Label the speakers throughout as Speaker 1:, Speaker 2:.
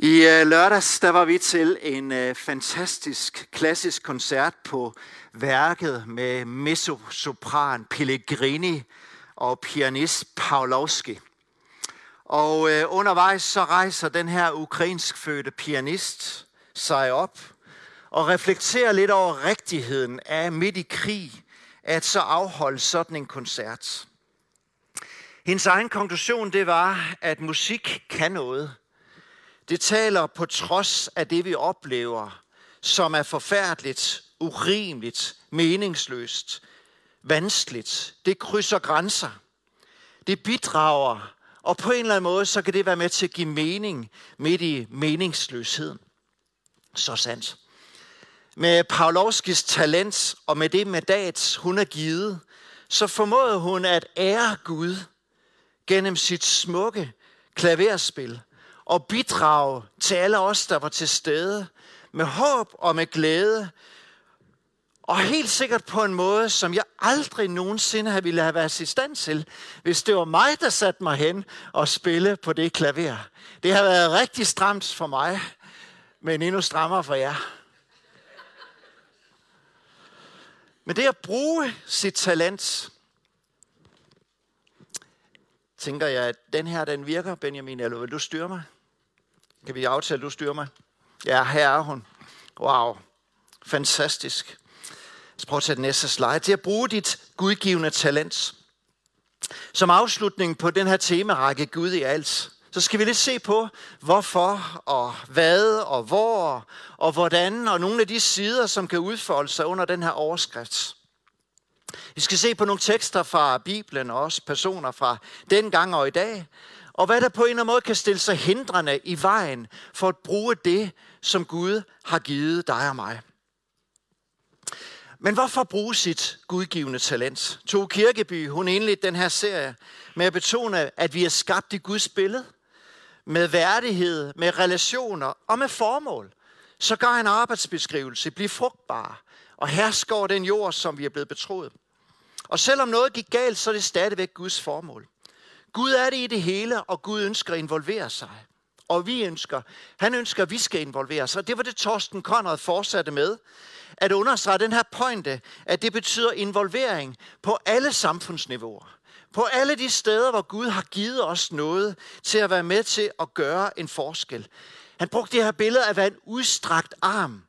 Speaker 1: I øh, lørdags der var vi til en øh, fantastisk klassisk koncert på værket med mezzosopran Pellegrini og pianist Pavlovski. Og øh, undervejs så rejser den her ukrainsk fødte pianist sig op og reflekterer lidt over rigtigheden af midt i krig at så afholde sådan en koncert. Hendes egen konklusion det var, at musik kan noget – det taler på trods af det, vi oplever, som er forfærdeligt, urimeligt, meningsløst, vanskeligt. Det krydser grænser. Det bidrager, og på en eller anden måde, så kan det være med til at give mening midt i meningsløsheden. Så sandt. Med Pavlovskis talent og med det mandat, hun er givet, så formåede hun at ære Gud gennem sit smukke klaverspil og bidrage til alle os, der var til stede, med håb og med glæde, og helt sikkert på en måde, som jeg aldrig nogensinde ville have været i stand til, hvis det var mig, der satte mig hen og spille på det klaver. Det har været rigtig stramt for mig, men endnu strammere for jer. Men det at bruge sit talent, tænker jeg, at den her, den virker, Benjamin, eller vil du styre mig? Kan vi aftale, at du styrer mig? Ja, her er hun. Wow. Fantastisk. Så prøv at tage den næste slide. Til at bruge dit gudgivende talent. Som afslutning på den her temarække Gud i alt, så skal vi lidt se på, hvorfor og hvad og hvor og hvordan og nogle af de sider, som kan udfolde sig under den her overskrift. Vi skal se på nogle tekster fra Bibelen og også personer fra dengang og i dag, og hvad der på en eller anden måde kan stille sig hindrende i vejen for at bruge det, som Gud har givet dig og mig. Men hvorfor bruge sit gudgivende talent? To Kirkeby, hun indledte den her serie med at betone, at vi er skabt i Guds billede, med værdighed, med relationer og med formål. Så gør en arbejdsbeskrivelse, bliv frugtbar og hersker over den jord, som vi er blevet betroet. Og selvom noget gik galt, så er det stadigvæk Guds formål. Gud er det i det hele, og Gud ønsker at involvere sig. Og vi ønsker, han ønsker, at vi skal involvere os. Og det var det, Torsten Conrad fortsatte med. At understrege den her pointe, at det betyder involvering på alle samfundsniveauer. På alle de steder, hvor Gud har givet os noget til at være med til at gøre en forskel. Han brugte det her billede af at være en udstrakt arm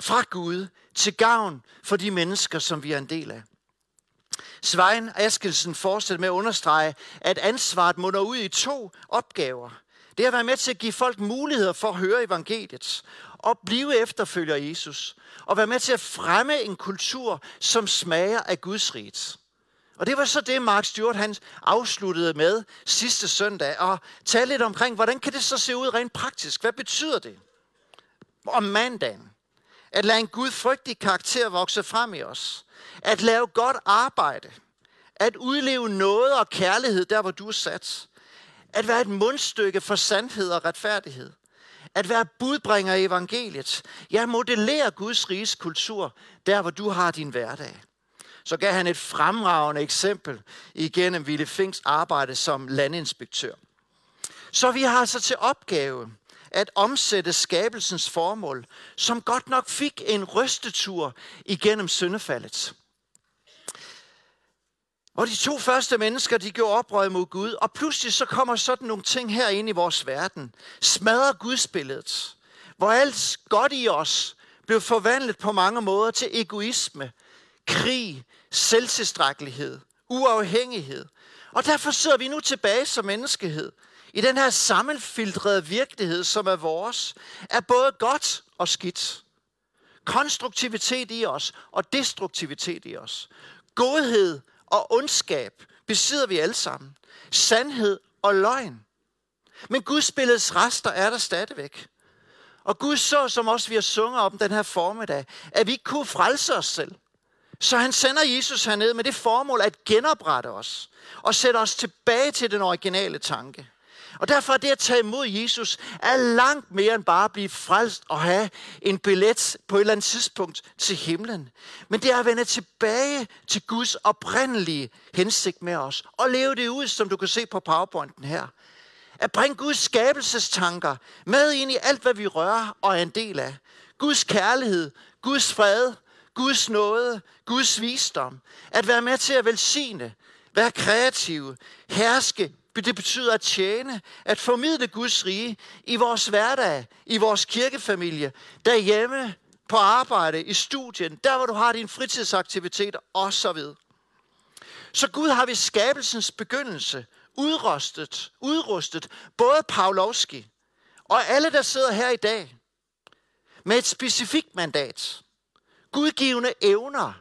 Speaker 1: fra Gud til gavn for de mennesker, som vi er en del af. Svein Askelsen fortsætter med at understrege, at ansvaret munder ud i to opgaver. Det er at være med til at give folk muligheder for at høre evangeliet og blive efterfølger Jesus. Og være med til at fremme en kultur, som smager af Guds rig. Og det var så det, Mark Stewart han afsluttede med sidste søndag. Og tale lidt omkring, hvordan kan det så se ud rent praktisk? Hvad betyder det? Om mandagen. At lade en gudfrygtig karakter vokse frem i os. At lave godt arbejde. At udleve noget og kærlighed der, hvor du er sat. At være et mundstykke for sandhed og retfærdighed. At være budbringer i evangeliet. Ja, modellere Guds riges kultur der, hvor du har din hverdag. Så gav han et fremragende eksempel igennem Ville Finks arbejde som landinspektør. Så vi har altså til opgave at omsætte skabelsens formål, som godt nok fik en rystetur igennem syndefaldet. Og de to første mennesker, de gjorde oprør mod Gud, og pludselig så kommer sådan nogle ting her ind i vores verden. Smadrer Gudsbilledet, hvor alt godt i os blev forvandlet på mange måder til egoisme, krig, selvtilstrækkelighed, uafhængighed. Og derfor sidder vi nu tilbage som menneskehed i den her sammenfiltrerede virkelighed, som er vores, er både godt og skidt. Konstruktivitet i os og destruktivitet i os. Godhed og ondskab besidder vi alle sammen. Sandhed og løgn. Men Guds billedes rester er der stadigvæk. Og Gud så, som også vi har sunget om den her formiddag, at vi ikke kunne frelse os selv. Så han sender Jesus herned med det formål at genoprette os og sætte os tilbage til den originale tanke. Og derfor er det at tage imod Jesus er langt mere end bare at blive frelst og have en billet på et eller andet tidspunkt til himlen. Men det er at vende tilbage til Guds oprindelige hensigt med os og leve det ud, som du kan se på powerpointen her. At bringe Guds skabelsestanker med ind i alt, hvad vi rører og er en del af. Guds kærlighed, Guds fred, Guds nåde, Guds visdom. At være med til at velsigne, være kreative, herske. Det betyder at tjene, at formidle Guds rige i vores hverdag, i vores kirkefamilie, derhjemme, på arbejde, i studien, der hvor du har din fritidsaktiviteter osv. Så Gud har ved skabelsens begyndelse udrustet, udrustet både Pavlovski og alle, der sidder her i dag, med et specifikt mandat. Gudgivende evner,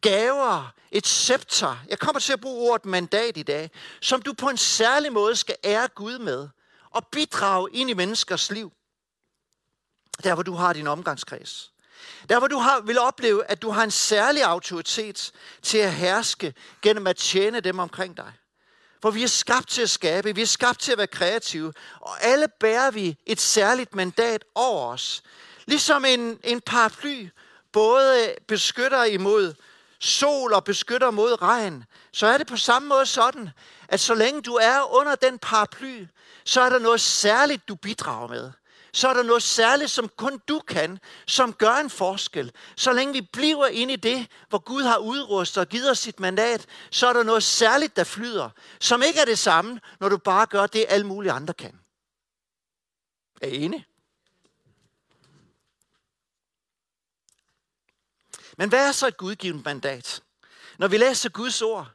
Speaker 1: gaver, et scepter. Jeg kommer til at bruge ordet mandat i dag, som du på en særlig måde skal ære Gud med og bidrage ind i menneskers liv. Der, hvor du har din omgangskreds. Der, hvor du har, vil opleve, at du har en særlig autoritet til at herske gennem at tjene dem omkring dig. For vi er skabt til at skabe, vi er skabt til at være kreative, og alle bærer vi et særligt mandat over os. Ligesom en, en paraply både beskytter imod sol og beskytter mod regn, så er det på samme måde sådan, at så længe du er under den paraply, så er der noget særligt, du bidrager med. Så er der noget særligt, som kun du kan, som gør en forskel. Så længe vi bliver inde i det, hvor Gud har udrustet og givet os sit mandat, så er der noget særligt, der flyder, som ikke er det samme, når du bare gør det, alle mulige andre kan. Er I enige? Men hvad er så et gudgivet mandat? Når vi læser Guds ord,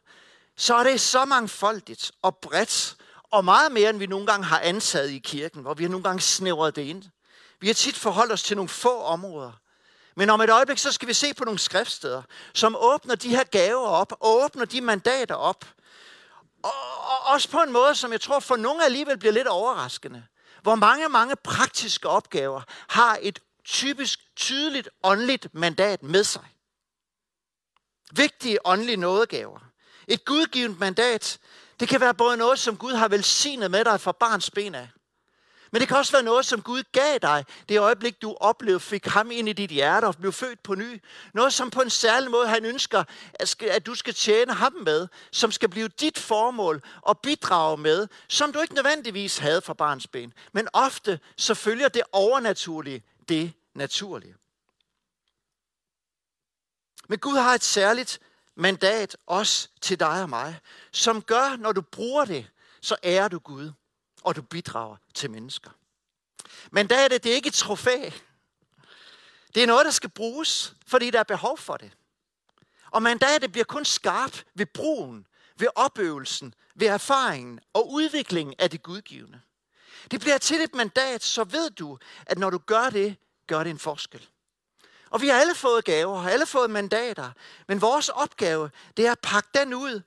Speaker 1: så er det så mangfoldigt og bredt, og meget mere, end vi nogle gange har antaget i kirken, hvor vi har nogle gange snævret det ind. Vi har tit forholdt os til nogle få områder. Men om et øjeblik, så skal vi se på nogle skriftsteder, som åbner de her gaver op, og åbner de mandater op. Og, og også på en måde, som jeg tror for nogle alligevel bliver lidt overraskende. Hvor mange, mange praktiske opgaver har et typisk, tydeligt, åndeligt mandat med sig. Vigtige åndelige nådegaver. Et gudgivet mandat, det kan være både noget, som Gud har velsignet med dig fra barns ben af. Men det kan også være noget, som Gud gav dig, det øjeblik, du oplevede, fik ham ind i dit hjerte og blev født på ny. Noget, som på en særlig måde han ønsker, at du skal tjene ham med, som skal blive dit formål og bidrage med, som du ikke nødvendigvis havde fra barns ben. Men ofte så følger det overnaturlige det naturlige. Men Gud har et særligt mandat også til dig og mig, som gør, når du bruger det, så ærer du Gud, og du bidrager til mennesker. Mandatet, det er ikke et trofæ. Det er noget, der skal bruges, fordi der er behov for det. Og mandatet bliver kun skarp ved brugen, ved opøvelsen, ved erfaringen og udviklingen af det gudgivende. Det bliver til et mandat, så ved du, at når du gør det, gør det en forskel. Og vi har alle fået gaver, har alle fået mandater. Men vores opgave, det er at pakke den ud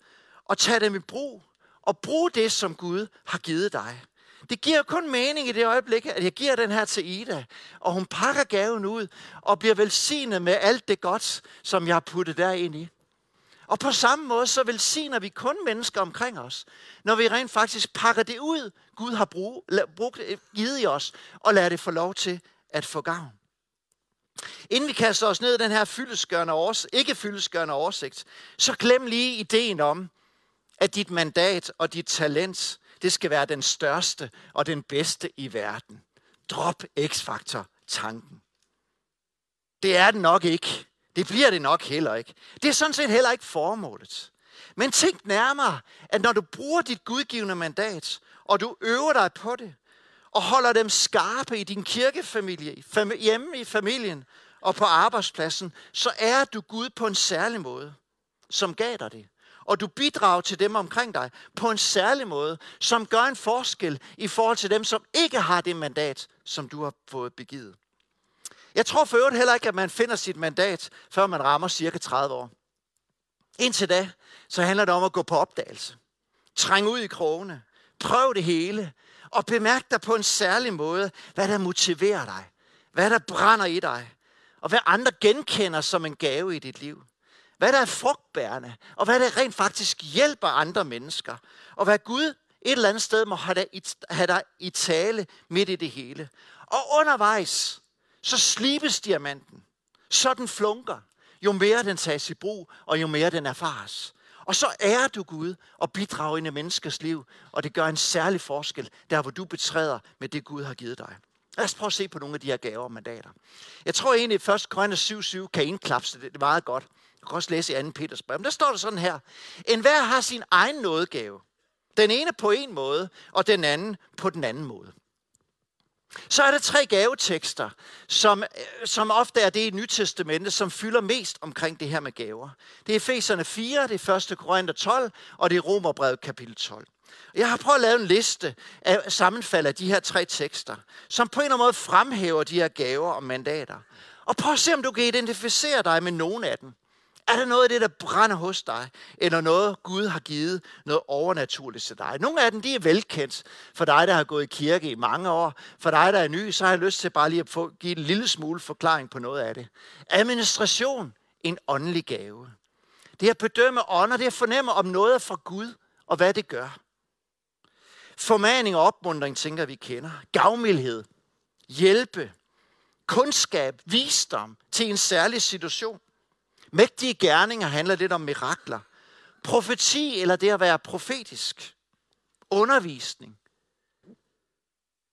Speaker 1: og tage dem i brug. Og bruge det, som Gud har givet dig. Det giver kun mening i det øjeblik, at jeg giver den her til Ida, og hun pakker gaven ud og bliver velsignet med alt det godt, som jeg har puttet derind i. Og på samme måde, så velsigner vi kun mennesker omkring os, når vi rent faktisk pakker det ud, Gud har brugt, givet i os, og lader det få lov til at få gavn. Inden vi kaster os ned i den her fyldesgørende års- ikke fyldesgørende oversigt, så glem lige ideen om, at dit mandat og dit talent, det skal være den største og den bedste i verden. Drop X-faktor-tanken. Det er den nok ikke. Det bliver det nok heller ikke. Det er sådan set heller ikke formålet. Men tænk nærmere, at når du bruger dit gudgivende mandat, og du øver dig på det, og holder dem skarpe i din kirkefamilie, hjemme i familien og på arbejdspladsen, så er du Gud på en særlig måde, som gav dig det. Og du bidrager til dem omkring dig på en særlig måde, som gør en forskel i forhold til dem, som ikke har det mandat, som du har fået begivet. Jeg tror for øvrigt heller ikke, at man finder sit mandat, før man rammer cirka 30 år. Indtil da, så handler det om at gå på opdagelse. Træng ud i krogene. Prøv det hele. Og bemærk dig på en særlig måde, hvad der motiverer dig. Hvad der brænder i dig. Og hvad andre genkender som en gave i dit liv. Hvad der er frugtbærende. Og hvad der rent faktisk hjælper andre mennesker. Og hvad Gud et eller andet sted må have dig i, have tale midt i det hele. Og undervejs, så slibes diamanten. Så den flunker. Jo mere den tages i brug, og jo mere den erfares. Og så ærer du Gud og bidrager ind i menneskers liv, og det gør en særlig forskel, der hvor du betræder med det, Gud har givet dig. Lad os prøve at se på nogle af de her gaver og mandater. Jeg tror egentlig, at 1. Korinther 7.7 kan indklapse det, det meget godt. Du kan også læse i 2. Peters brev. Men der står der sådan her. En hver har sin egen nådegave. Den ene på en måde, og den anden på den anden måde. Så er der tre gavetekster, som, øh, som ofte er det i Nytestamentet, som fylder mest omkring det her med gaver. Det er Efeserne 4, det er 1. Korinther 12, og det er Romerbrevet kapitel 12. Jeg har prøvet at lave en liste af sammenfald af de her tre tekster, som på en eller anden måde fremhæver de her gaver og mandater. Og prøv at se, om du kan identificere dig med nogen af dem. Er der noget af det, der brænder hos dig? Eller noget, Gud har givet noget overnaturligt til dig? Nogle af dem, de er velkendt for dig, der har gået i kirke i mange år. For dig, der er ny, så har jeg lyst til bare lige at få, give en lille smule forklaring på noget af det. Administration, en åndelig gave. Det er at bedømme ånder, det at fornemme, om noget er fra Gud, og hvad det gør. Formaning og opmundring, tænker vi kender. Gavmildhed, hjælpe, kundskab, visdom til en særlig situation. Mægtige gerninger handler lidt om mirakler. Profeti eller det at være profetisk. Undervisning.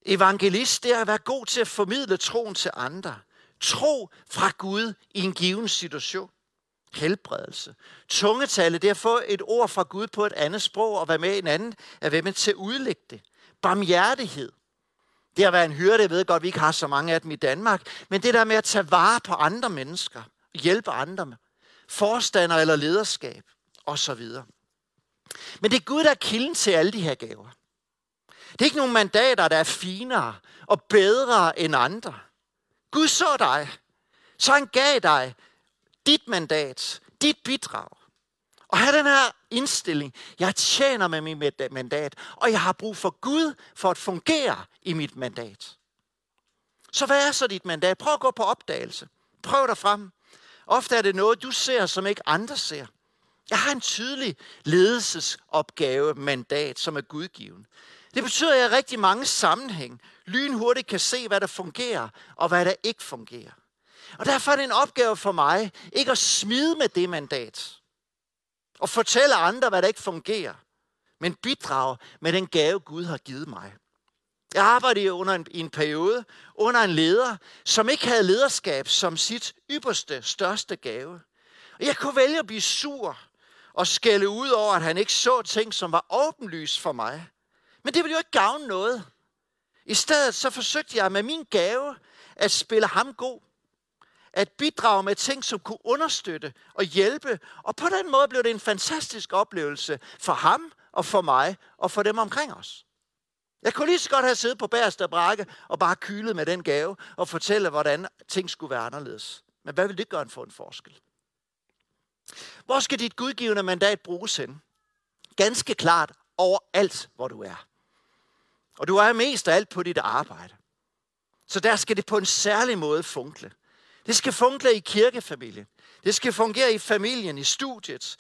Speaker 1: Evangelist, det er at være god til at formidle troen til andre. Tro fra Gud i en given situation. Helbredelse. Tungetale, det er at få et ord fra Gud på et andet sprog og være med i en anden, at være med til at udlægge det. Barmhjertighed. Det at være en hyrde, jeg ved godt, vi ikke har så mange af dem i Danmark, men det der med at tage vare på andre mennesker, hjælpe andre forstander eller lederskab osv. Men det er Gud, der er kilden til alle de her gaver. Det er ikke nogen mandater, der er finere og bedre end andre. Gud så dig, så han gav dig dit mandat, dit bidrag. Og have den her indstilling, jeg tjener med mit mandat, og jeg har brug for Gud for at fungere i mit mandat. Så hvad er så dit mandat? Prøv at gå på opdagelse. Prøv dig frem. Ofte er det noget, du ser, som ikke andre ser. Jeg har en tydelig ledelsesopgave, mandat, som er gudgiven. Det betyder, at jeg i rigtig mange sammenhæng lynhurtigt kan se, hvad der fungerer, og hvad der ikke fungerer. Og derfor er det en opgave for mig, ikke at smide med det mandat, og fortælle andre, hvad der ikke fungerer, men bidrage med den gave, Gud har givet mig. Jeg arbejdede under en, i en periode under en leder, som ikke havde lederskab som sit ypperste, største gave. Og jeg kunne vælge at blive sur og skælde ud over, at han ikke så ting, som var åbenlyst for mig. Men det ville jo ikke gavne noget. I stedet så forsøgte jeg med min gave at spille ham god. At bidrage med ting, som kunne understøtte og hjælpe. Og på den måde blev det en fantastisk oplevelse for ham og for mig og for dem omkring os. Jeg kunne lige så godt have siddet på bagerste brække og bare kylet med den gave og fortælle, hvordan ting skulle være anderledes. Men hvad vil det gøre for en forskel? Hvor skal dit gudgivende mandat bruges hen? Ganske klart overalt, hvor du er. Og du er mest af alt på dit arbejde. Så der skal det på en særlig måde funkle. Det skal funkle i kirkefamilien. Det skal fungere i familien, i studiet,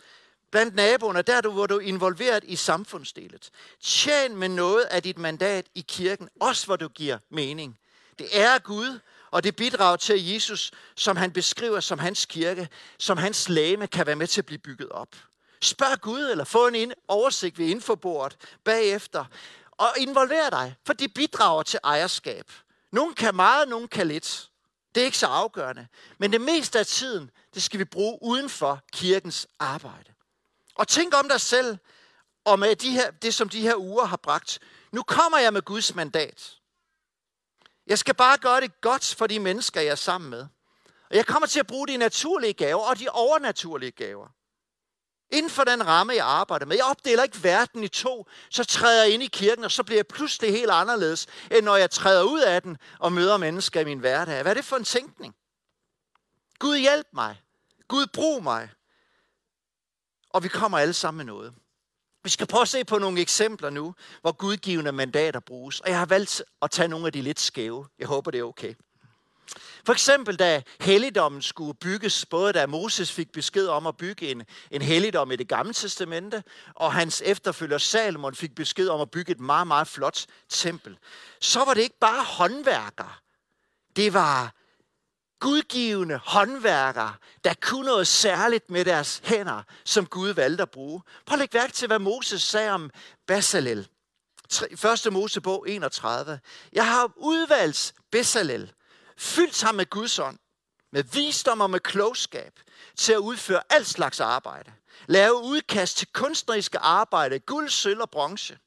Speaker 1: blandt naboerne, der du, hvor du er involveret i samfundsdelet. Tjen med noget af dit mandat i kirken, også hvor du giver mening. Det er Gud, og det bidrager til, at Jesus, som han beskriver som hans kirke, som hans læme, kan være med til at blive bygget op. Spørg Gud, eller få en oversigt ved infobordet bagefter, og involver dig, for det bidrager til ejerskab. Nogle kan meget, nogle kan lidt. Det er ikke så afgørende. Men det meste af tiden, det skal vi bruge uden for kirkens arbejde. Og tænk om dig selv, og med de her, det, som de her uger har bragt. Nu kommer jeg med Guds mandat. Jeg skal bare gøre det godt for de mennesker, jeg er sammen med. Og jeg kommer til at bruge de naturlige gaver og de overnaturlige gaver. Inden for den ramme, jeg arbejder med. Jeg opdeler ikke verden i to, så træder jeg ind i kirken, og så bliver jeg pludselig helt anderledes, end når jeg træder ud af den og møder mennesker i min hverdag. Hvad er det for en tænkning? Gud hjælp mig. Gud brug mig og vi kommer alle sammen med noget. Vi skal prøve at se på nogle eksempler nu, hvor gudgivende mandater bruges. Og jeg har valgt at tage nogle af de lidt skæve. Jeg håber, det er okay. For eksempel, da helligdommen skulle bygges, både da Moses fik besked om at bygge en, en helligdom i det gamle testamente, og hans efterfølger Salomon fik besked om at bygge et meget, meget flot tempel, så var det ikke bare håndværkere. Det var gudgivende håndværkere, der kunne noget særligt med deres hænder, som Gud valgte at bruge. Prøv at lægge værk til, hvad Moses sagde om Basalel. 1. Mosebog 31. Jeg har udvalgt Basalel, fyldt ham med Guds ånd, med visdom og med klogskab, til at udføre alt slags arbejde. Lave udkast til kunstneriske arbejde, guld, sølv og bronze.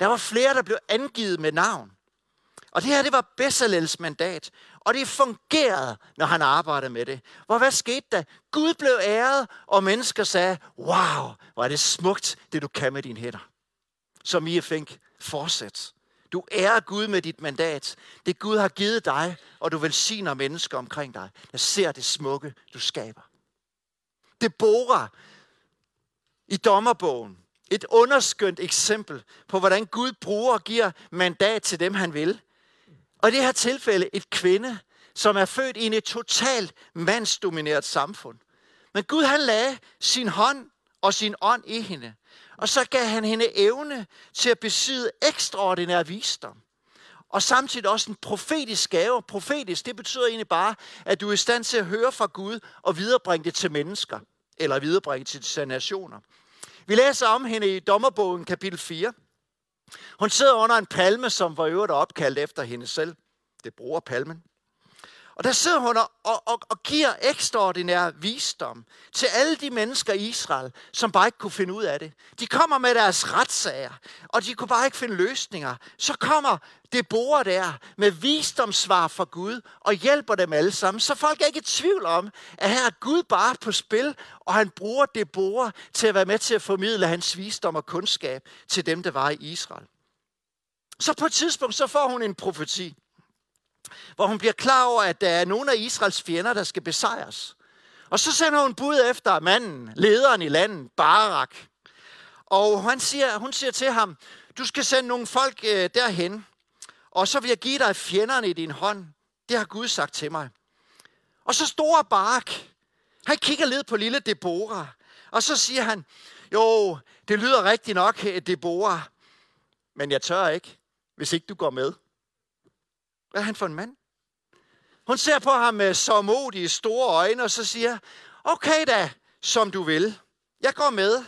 Speaker 1: Der var flere, der blev angivet med navn. Og det her, det var Bessalels mandat. Og det fungerede, når han arbejdede med det. Hvor hvad skete der? Gud blev æret, og mennesker sagde, wow, hvor er det smukt, det du kan med dine hænder. Så Mia Fink, fortsæt. Du ærer Gud med dit mandat. Det Gud har givet dig, og du velsigner mennesker omkring dig, der ser det smukke, du skaber. Det borer i dommerbogen. Et underskønt eksempel på, hvordan Gud bruger og giver mandat til dem, han vil. Og i det her tilfælde et kvinde, som er født i et totalt mandsdomineret samfund. Men Gud han lagde sin hånd og sin ånd i hende. Og så gav han hende evne til at besidde ekstraordinær visdom. Og samtidig også en profetisk gave. Profetisk, det betyder egentlig bare, at du er i stand til at høre fra Gud og viderebringe det til mennesker. Eller viderebringe det til nationer. Vi læser om hende i dommerbogen kapitel 4. Hun sidder under en palme, som var øvrigt opkaldt efter hende selv. Det bruger palmen. Og der sidder hun og, og, og giver ekstraordinær visdom til alle de mennesker i Israel, som bare ikke kunne finde ud af det. De kommer med deres retssager, og de kunne bare ikke finde løsninger. Så kommer det bor der med visdomssvar fra Gud og hjælper dem alle sammen. Så folk er ikke i tvivl om, at her er Gud bare på spil, og han bruger det bor til at være med til at formidle hans visdom og kundskab til dem, der var i Israel. Så på et tidspunkt, så får hun en profeti hvor hun bliver klar over, at der er nogle af Israels fjender, der skal besejres. Og så sender hun bud efter manden, lederen i landet, Barak. Og han siger, hun siger til ham, du skal sende nogle folk øh, derhen, og så vil jeg give dig fjenderne i din hånd. Det har Gud sagt til mig. Og så står Barak, han kigger lidt på lille Deborah, og så siger han, jo, det lyder rigtigt nok, øh, Deborah, men jeg tør ikke, hvis ikke du går med. Hvad er han for en mand? Hun ser på ham med så modige store øjne, og så siger, okay da, som du vil. Jeg går med.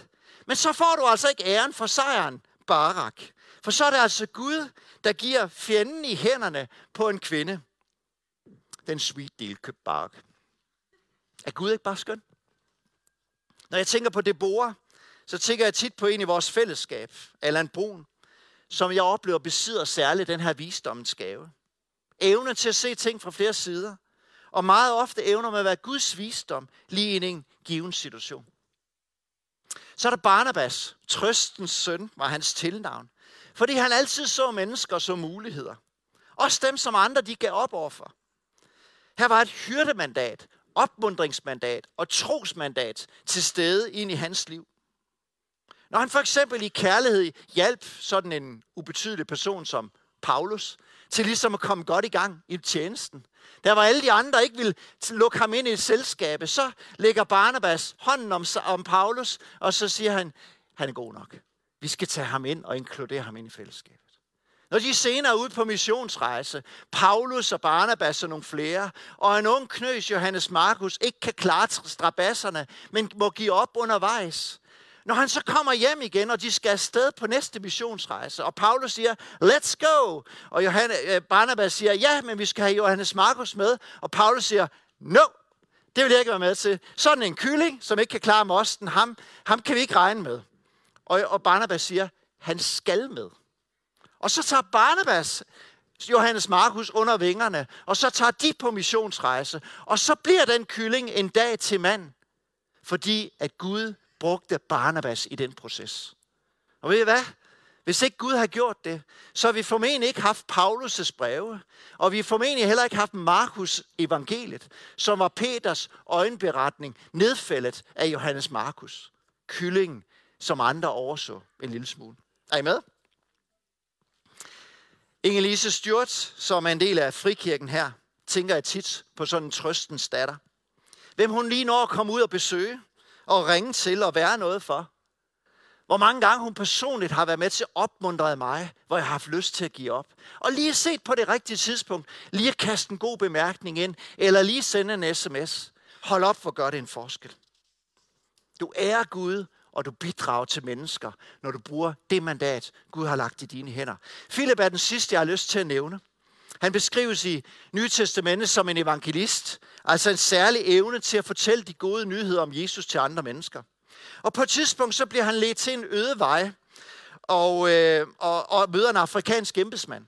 Speaker 1: Men så får du altså ikke æren for sejren, Barak. For så er det altså Gud, der giver fjenden i hænderne på en kvinde. Den sweet deal, køb Barak. Er Gud ikke bare skøn? Når jeg tænker på Deborah, så tænker jeg tit på en i vores fællesskab, Allan Brun, som jeg oplever besidder særligt den her visdommens gave evne til at se ting fra flere sider, og meget ofte evner med at være Guds visdom lige i en given situation. Så er der Barnabas, trøstens søn, var hans tilnavn. Fordi han altid så mennesker som muligheder. Også dem, som andre de gav op overfor. Her var et hyrdemandat, opmundringsmandat og trosmandat til stede ind i hans liv. Når han for eksempel i kærlighed hjalp sådan en ubetydelig person som Paulus, til ligesom at komme godt i gang i tjenesten. Der var alle de andre ikke ville lukke ham ind i et selskab, så lægger Barnabas hånden om, om Paulus, og så siger han, han er god nok. Vi skal tage ham ind og inkludere ham ind i fællesskabet. Når de senere er ude på missionsrejse, Paulus og Barnabas og nogle flere, og en ung knøs, Johannes Markus, ikke kan klare strabasserne, men må give op undervejs, når han så kommer hjem igen, og de skal afsted på næste missionsrejse, og Paulus siger, let's go. Og Johannes, øh, Barnabas siger, ja, men vi skal have Johannes Markus med. Og Paulus siger, no, det vil jeg ikke være med til. Sådan en kylling, som ikke kan klare mosten, ham, ham kan vi ikke regne med. Og, og Barnabas siger, han skal med. Og så tager Barnabas Johannes Markus under vingerne, og så tager de på missionsrejse. Og så bliver den kylling en dag til mand, fordi at Gud brugte Barnabas i den proces. Og ved I hvad? Hvis ikke Gud har gjort det, så har vi formentlig ikke haft Paulus' breve, og vi har formentlig heller ikke haft Markus evangeliet, som var Peters øjenberetning, nedfældet af Johannes Markus. Kyllingen, som andre overså en lille smule. Er I med? Inge-Lise Stjort, som er en del af frikirken her, tænker jeg tit på sådan en trøstens datter. Hvem hun lige når at komme ud og besøge, at ringe til og være noget for. Hvor mange gange hun personligt har været med til at opmuntre mig, hvor jeg har haft lyst til at give op. Og lige set på det rigtige tidspunkt, lige at kaste en god bemærkning ind, eller lige sende en sms. Hold op, for gør det en forskel. Du er Gud, og du bidrager til mennesker, når du bruger det mandat, Gud har lagt i dine hænder. Philip er den sidste, jeg har lyst til at nævne. Han beskrives i Nye Testamentet som en evangelist, altså en særlig evne til at fortælle de gode nyheder om Jesus til andre mennesker. Og på et tidspunkt så bliver han ledt til en øde vej og, øh, og, og møder en afrikansk embedsmand.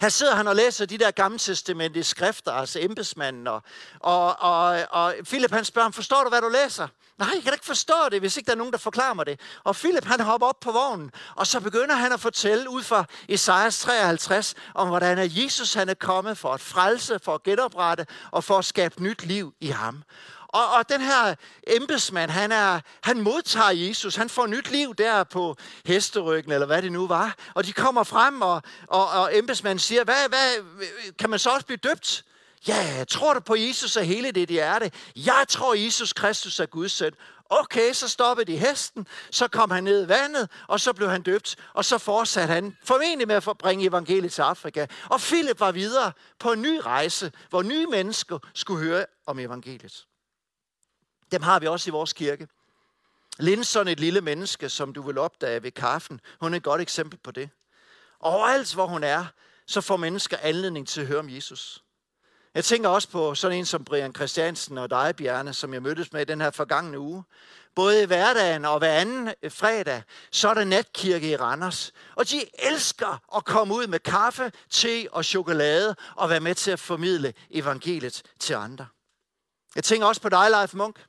Speaker 1: Her sidder han og læser de der gamle testamentlige skrifter, altså embedsmanden. Og, og, og, og Philip han spørger ham, forstår du, hvad du læser? Nej, jeg kan ikke forstå det, hvis ikke der er nogen, der forklarer mig det. Og Philip han hopper op på vognen, og så begynder han at fortælle ud fra Esajas 53, om hvordan er Jesus han er kommet for at frelse, for at genoprette og for at skabe nyt liv i ham. Og, og den her embedsmand, han, er, han modtager Jesus. Han får nyt liv der på hesteryggen, eller hvad det nu var. Og de kommer frem, og, og, og embedsmanden siger, hvad, hvad, kan man så også blive døbt? Ja, tror du på Jesus af hele det hjerte? Jeg tror, Jesus Kristus er Guds søn. Okay, så stoppede de hesten, så kom han ned i vandet, og så blev han døbt, og så fortsatte han formentlig med at bringe evangeliet til Afrika. Og Philip var videre på en ny rejse, hvor nye mennesker skulle høre om evangeliet. Dem har vi også i vores kirke. Linson, et lille menneske, som du vil opdage ved kaffen, hun er et godt eksempel på det. Overalt, hvor hun er, så får mennesker anledning til at høre om Jesus. Jeg tænker også på sådan en som Brian Christiansen og dig, Bjerne, som jeg mødtes med i den her forgangne uge. Både i hverdagen og hver anden øh, fredag, så er der natkirke i Randers. Og de elsker at komme ud med kaffe, te og chokolade og være med til at formidle evangeliet til andre. Jeg tænker også på dig, Leif Munk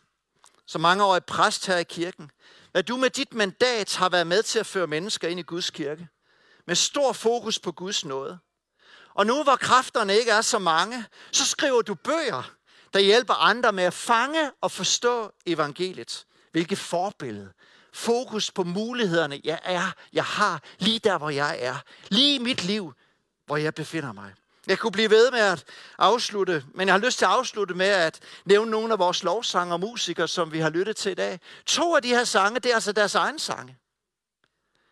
Speaker 1: som mange år er præst her i kirken, hvad du med dit mandat har været med til at føre mennesker ind i Guds kirke. Med stor fokus på Guds nåde. Og nu hvor kræfterne ikke er så mange, så skriver du bøger, der hjælper andre med at fange og forstå evangeliet. Hvilket forbillede. Fokus på mulighederne, jeg er, jeg har, lige der, hvor jeg er. Lige i mit liv, hvor jeg befinder mig. Jeg kunne blive ved med at afslutte, men jeg har lyst til at afslutte med at nævne nogle af vores lovsange og musikere, som vi har lyttet til i dag. To af de her sange, det er altså deres egen sange.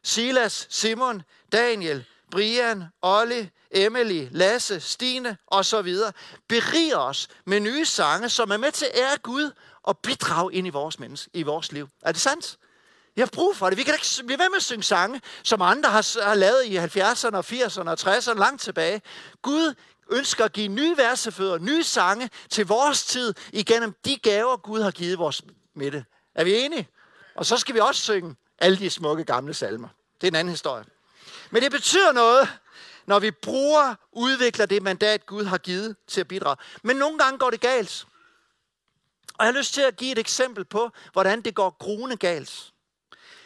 Speaker 1: Silas, Simon, Daniel, Brian, Olli, Emily, Lasse, Stine og så videre, beriger os med nye sange, som er med til at ære Gud og bidrage ind i vores, menneske, i vores liv. Er det sandt? Vi har brug for det. Vi kan ikke blive ved med at synge sange, som andre har, har lavet i 70'erne 80'erne og 60'erne langt tilbage. Gud ønsker at give nye versefødder, nye sange til vores tid igennem de gaver, Gud har givet vores midte. Er vi enige? Og så skal vi også synge alle de smukke gamle salmer. Det er en anden historie. Men det betyder noget, når vi bruger, udvikler det mandat, Gud har givet til at bidrage. Men nogle gange går det galt. Og jeg har lyst til at give et eksempel på, hvordan det går gruende galt.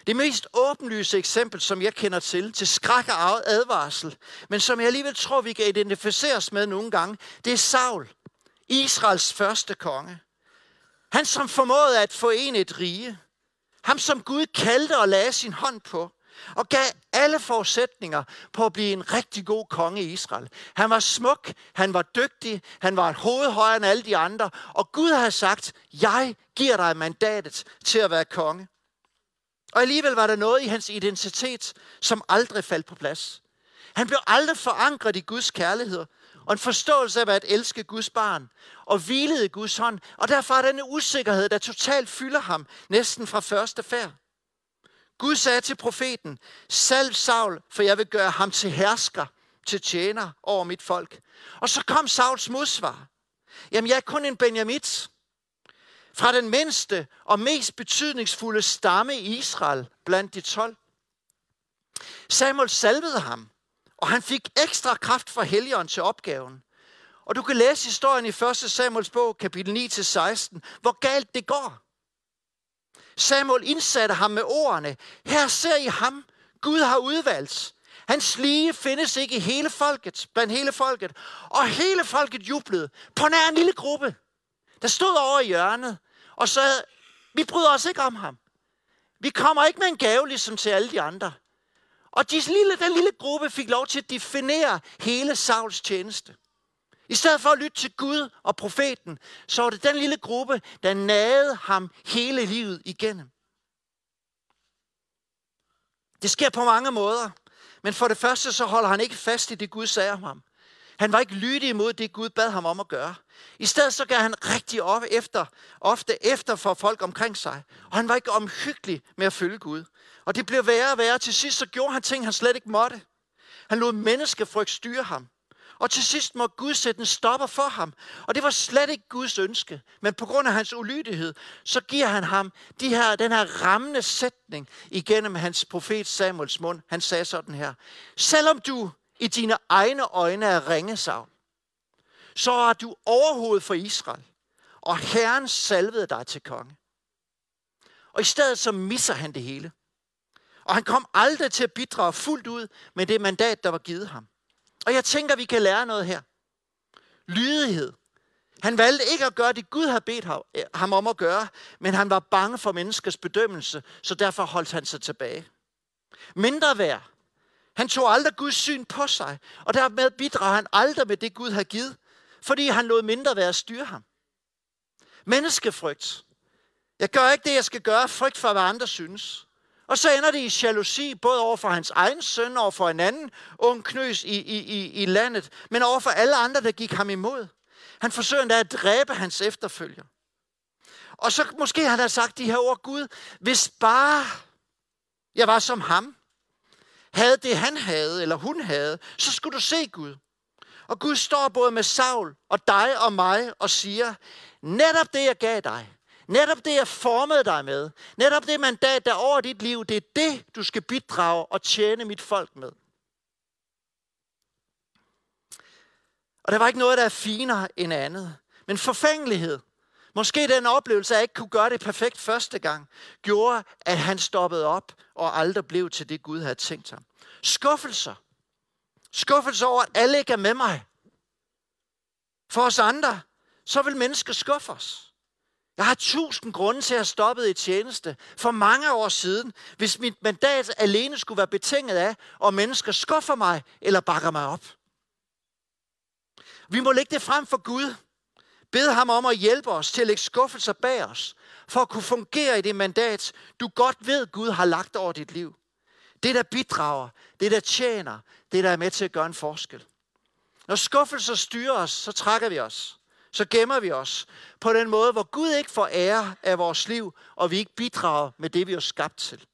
Speaker 1: Det mest åbenlyse eksempel, som jeg kender til, til skræk og advarsel, men som jeg alligevel tror, vi kan identificeres med nogle gange, det er Saul, Israels første konge. Han, som formåede at forene et rige. Ham, som Gud kaldte og lagde sin hånd på og gav alle forudsætninger på at blive en rigtig god konge i Israel. Han var smuk, han var dygtig, han var et hoved højere end alle de andre, og Gud havde sagt, jeg giver dig mandatet til at være konge. Og alligevel var der noget i hans identitet, som aldrig faldt på plads. Han blev aldrig forankret i Guds kærlighed, og en forståelse af at elske Guds barn, og hvilede i Guds hånd. Og derfor er denne usikkerhed, der totalt fylder ham, næsten fra første færd. Gud sagde til profeten, salv Saul, for jeg vil gøre ham til hersker, til tjener over mit folk. Og så kom Sauls modsvar. Jamen, jeg er kun en Benjamit fra den mindste og mest betydningsfulde stamme i Israel blandt de tolv. Samuel salvede ham, og han fik ekstra kraft fra helgeren til opgaven. Og du kan læse historien i 1. Samuels bog, kapitel 9-16, hvor galt det går. Samuel indsatte ham med ordene, her ser I ham, Gud har udvalgt. Hans lige findes ikke i hele folket, blandt hele folket. Og hele folket jublede på nær en lille gruppe, der stod over i hjørnet og så vi bryder os ikke om ham. Vi kommer ikke med en gave ligesom til alle de andre. Og de lille, den lille gruppe fik lov til at definere hele Sauls tjeneste. I stedet for at lytte til Gud og profeten, så var det den lille gruppe, der nagede ham hele livet igennem. Det sker på mange måder. Men for det første, så holder han ikke fast i det, Gud sagde om ham. Han var ikke lydig imod det, Gud bad ham om at gøre. I stedet så gav han rigtig op efter, ofte efter for folk omkring sig. Og han var ikke omhyggelig med at følge Gud. Og det blev værre og værre. Til sidst så gjorde han ting, han slet ikke måtte. Han lod menneskefrygt styre ham. Og til sidst må Gud sætte en stopper for ham. Og det var slet ikke Guds ønske. Men på grund af hans ulydighed, så giver han ham de her, den her rammende sætning igennem hans profet Samuels mund. Han sagde sådan her. Selvom du i dine egne øjne er ringesavn, så er du overhovedet for Israel. Og Herren salvede dig til konge. Og i stedet så misser han det hele. Og han kom aldrig til at bidrage fuldt ud med det mandat, der var givet ham. Og jeg tænker, vi kan lære noget her. Lydighed. Han valgte ikke at gøre det, Gud havde bedt øh, ham om at gøre, men han var bange for menneskers bedømmelse, så derfor holdt han sig tilbage. Mindre værd. Han tog aldrig Guds syn på sig, og dermed bidrog han aldrig med det, Gud havde givet, fordi han lod mindre værd at styre ham. Menneskefrygt. Jeg gør ikke det, jeg skal gøre, frygt for, hvad andre synes. Og så ender det i jalousi, både over for hans egen søn, og for en anden ung knøs i, i, i, i landet, men over for alle andre, der gik ham imod. Han forsøger endda at dræbe hans efterfølger. Og så måske han har sagt de her ord, Gud, hvis bare jeg var som ham, havde det han havde, eller hun havde, så skulle du se Gud. Og Gud står både med Saul og dig og mig og siger, netop det jeg gav dig, Netop det, jeg formede dig med. Netop det mandat, der over dit liv, det er det, du skal bidrage og tjene mit folk med. Og der var ikke noget, der er finere end andet. Men forfængelighed, måske den oplevelse at jeg ikke kunne gøre det perfekt første gang, gjorde, at han stoppede op og aldrig blev til det, Gud havde tænkt ham. Skuffelser. Skuffelser over, at alle ikke er med mig. For os andre, så vil mennesker skuffe os. Jeg har tusind grunde til at have stoppet i tjeneste for mange år siden, hvis mit mandat alene skulle være betinget af, om mennesker skuffer mig eller bakker mig op. Vi må lægge det frem for Gud. Bed ham om at hjælpe os til at lægge skuffelser bag os, for at kunne fungere i det mandat, du godt ved, Gud har lagt over dit liv. Det, der bidrager, det, der tjener, det, der er med til at gøre en forskel. Når skuffelser styrer os, så trækker vi os så gemmer vi os på den måde, hvor Gud ikke får ære af vores liv, og vi ikke bidrager med det, vi er skabt til.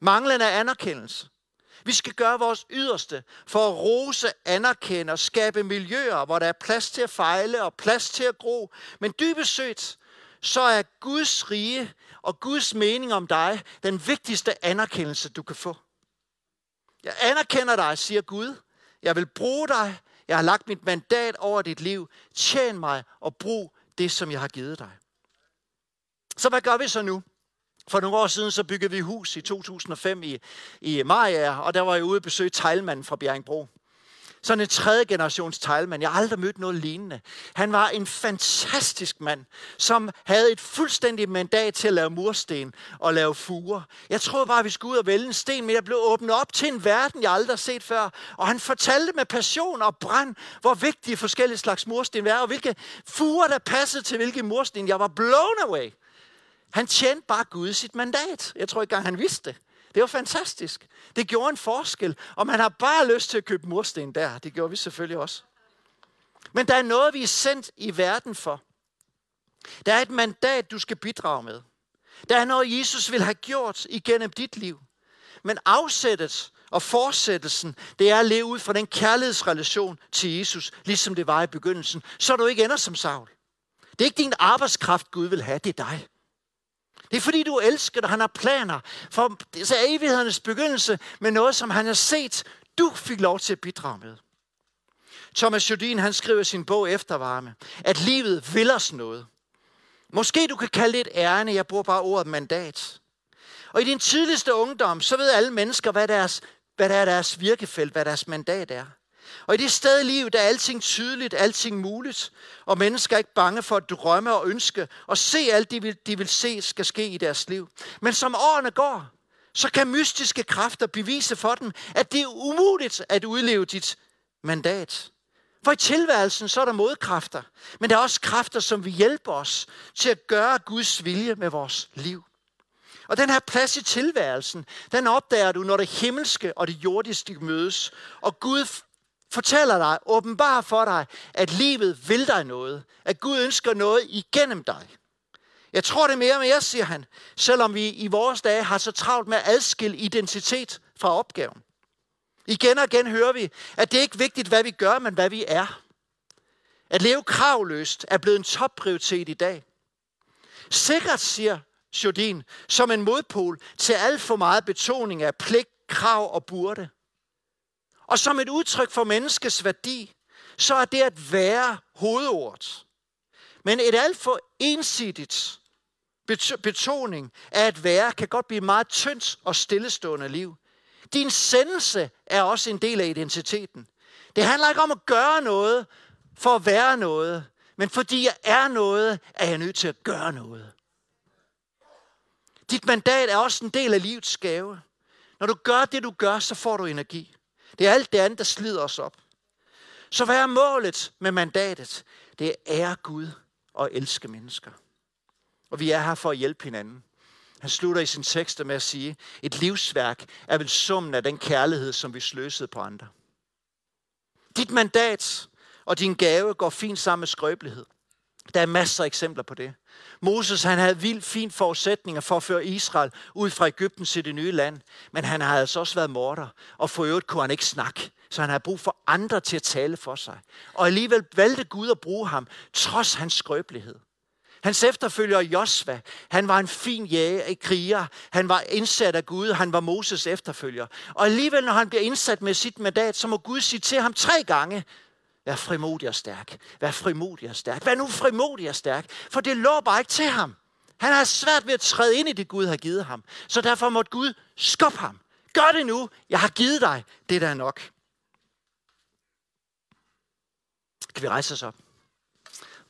Speaker 1: Manglende anerkendelse. Vi skal gøre vores yderste for at rose, anerkende og skabe miljøer, hvor der er plads til at fejle og plads til at gro. Men dybest set, så er Guds rige og Guds mening om dig den vigtigste anerkendelse, du kan få. Jeg anerkender dig, siger Gud. Jeg vil bruge dig. Jeg har lagt mit mandat over dit liv. Tjen mig og brug det, som jeg har givet dig. Så hvad gør vi så nu? For nogle år siden så byggede vi hus i 2005 i, i Maja, og der var jeg ude og besøge teglmanden fra Bjerringbro. Sådan en tredje generations teglmand. Jeg har aldrig mødt noget lignende. Han var en fantastisk mand, som havde et fuldstændigt mandat til at lave mursten og lave fuger. Jeg troede bare, at vi skulle ud og vælge en sten, men jeg blev åbnet op til en verden, jeg aldrig har set før. Og han fortalte med passion og brand, hvor vigtige forskellige slags mursten var, og hvilke fuger, der passede til hvilke mursten. Jeg var blown away. Han tjente bare Gud sit mandat. Jeg tror ikke engang, han vidste det. Det var fantastisk. Det gjorde en forskel. Og man har bare lyst til at købe mursten der. Det gjorde vi selvfølgelig også. Men der er noget, vi er sendt i verden for. Der er et mandat, du skal bidrage med. Der er noget, Jesus vil have gjort igennem dit liv. Men afsættet og fortsættelsen, det er at leve ud fra den kærlighedsrelation til Jesus, ligesom det var i begyndelsen, så du ikke ender som Saul. Det er ikke din arbejdskraft, Gud vil have, det er dig. Det er fordi, du elsker dig. Han har planer for så evighedernes begyndelse med noget, som han har set, du fik lov til at bidrage med. Thomas Jodin, han skriver i sin bog Eftervarme, at livet vil os noget. Måske du kan kalde det et ærne, jeg bruger bare ordet mandat. Og i din tidligste ungdom, så ved alle mennesker, hvad, deres, hvad der er deres virkefelt, hvad deres mandat er. Og i det sted i livet, der er alting tydeligt, alting muligt, og mennesker er ikke bange for at drømme og ønske, og se alt det, vil, de vil se, skal ske i deres liv. Men som årene går, så kan mystiske kræfter bevise for dem, at det er umuligt at udleve dit mandat. For i tilværelsen, så er der modkræfter, men der er også kræfter, som vil hjælpe os til at gøre Guds vilje med vores liv. Og den her plads i tilværelsen, den opdager du, når det himmelske og det jordiske mødes. Og Gud fortæller dig, åbenbar for dig, at livet vil dig noget. At Gud ønsker noget igennem dig. Jeg tror det mere og mere, siger han, selvom vi i vores dage har så travlt med at adskille identitet fra opgaven. Igen og igen hører vi, at det ikke er vigtigt, hvad vi gør, men hvad vi er. At leve kravløst er blevet en topprioritet i dag. Sikkert, siger Jodin, som en modpol til alt for meget betoning af pligt, krav og burde. Og som et udtryk for menneskets værdi, så er det at være hovedordet. Men et alt for ensidigt betoning af at være kan godt blive meget tyndt og stillestående liv. Din sendelse er også en del af identiteten. Det handler ikke om at gøre noget for at være noget, men fordi jeg er noget, er jeg nødt til at gøre noget. Dit mandat er også en del af livets gave. Når du gør det, du gør, så får du energi. Det er alt det andet, der slider os op. Så hvad er målet med mandatet? Det er ære Gud og elske mennesker. Og vi er her for at hjælpe hinanden. Han slutter i sin tekst med at sige, et livsværk er vel summen af den kærlighed, som vi sløsede på andre. Dit mandat og din gave går fint sammen med skrøbelighed. Der er masser af eksempler på det. Moses han havde vildt fint forudsætninger for at føre Israel ud fra Ægypten til det nye land. Men han havde altså også været morder, og for øvrigt kunne han ikke snakke. Så han havde brug for andre til at tale for sig. Og alligevel valgte Gud at bruge ham, trods hans skrøbelighed. Hans efterfølger Josva, han var en fin jæger, kriger. Han var indsat af Gud, han var Moses efterfølger. Og alligevel, når han bliver indsat med sit mandat, så må Gud sige til ham tre gange, Vær frimodig og stærk. Vær frimodig og stærk. Vær nu frimodig og stærk. For det lå bare ikke til ham. Han har svært ved at træde ind i det, Gud har givet ham. Så derfor måtte Gud skubbe ham. Gør det nu. Jeg har givet dig. Det der er nok. Kan vi rejse os op?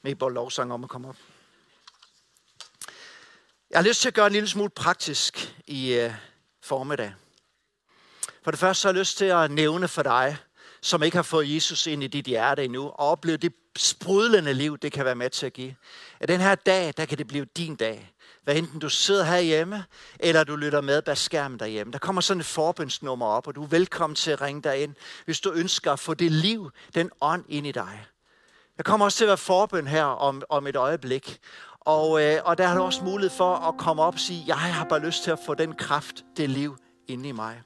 Speaker 1: Med bare lovsang om at komme op. Jeg har lyst til at gøre en lille smule praktisk i øh, formiddag. For det første så har jeg lyst til at nævne for dig, som ikke har fået Jesus ind i dit hjerte endnu, og opleve det sprudlende liv, det kan være med til at give. At den her dag, der kan det blive din dag. Hvad enten du sidder herhjemme, eller du lytter med bag skærmen derhjemme. Der kommer sådan et forbundsnummer op, og du er velkommen til at ringe dig ind, hvis du ønsker at få det liv, den ånd ind i dig. Der kommer også til at være forbøn her om, om et øjeblik. Og, øh, og der har du også mulighed for at komme op og sige, jeg har bare lyst til at få den kraft, det liv inde i mig.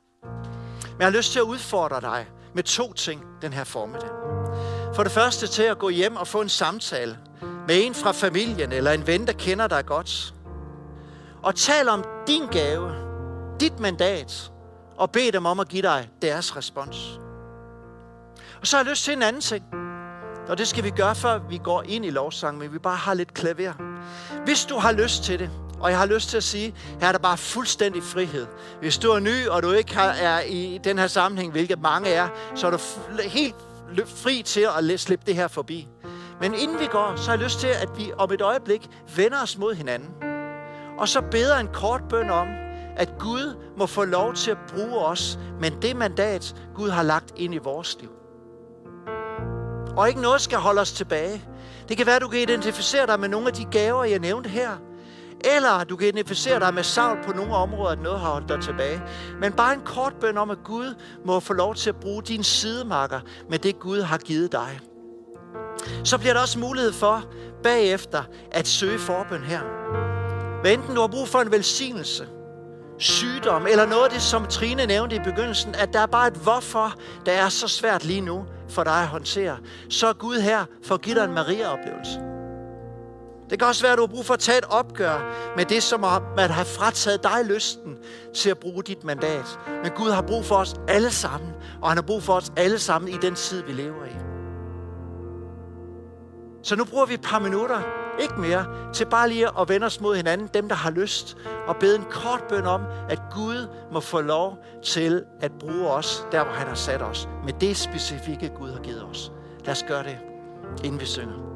Speaker 1: Men jeg har lyst til at udfordre dig med to ting den her formiddag. For det første til at gå hjem og få en samtale med en fra familien eller en ven, der kender dig godt. Og tal om din gave, dit mandat, og bed dem om at give dig deres respons. Og så har jeg lyst til en anden ting. Og det skal vi gøre, før vi går ind i lovsang, men vi bare har lidt klaver. Hvis du har lyst til det, og jeg har lyst til at sige, her er der bare fuldstændig frihed. Hvis du er ny, og du ikke er i den her sammenhæng, hvilket mange er, så er du helt fri til at slippe det her forbi. Men inden vi går, så har jeg lyst til, at vi om et øjeblik vender os mod hinanden. Og så beder en kort bøn om, at Gud må få lov til at bruge os, men det mandat, Gud har lagt ind i vores liv. Og ikke noget skal holde os tilbage. Det kan være, at du kan identificere dig med nogle af de gaver, jeg nævnte her. Eller du kan identificere dig med savl på nogle områder, at noget har holdt dig tilbage. Men bare en kort bøn om, at Gud må få lov til at bruge din sidemarker med det, Gud har givet dig. Så bliver der også mulighed for bagefter at søge forbøn her. Hvad enten du har brug for en velsignelse, sygdom, eller noget af det, som Trine nævnte i begyndelsen, at der er bare et hvorfor, der er så svært lige nu for dig at håndtere, så er Gud her for at give dig en Maria-oplevelse. Det kan også være, at du har brug for at tage et opgør med det, som at have frataget dig lysten til at bruge dit mandat. Men Gud har brug for os alle sammen, og han har brug for os alle sammen i den tid, vi lever i. Så nu bruger vi et par minutter, ikke mere, til bare lige at vende os mod hinanden, dem der har lyst, og bede en kort bøn om, at Gud må få lov til at bruge os, der hvor han har sat os, med det specifikke Gud har givet os. Lad os gøre det, inden vi synger.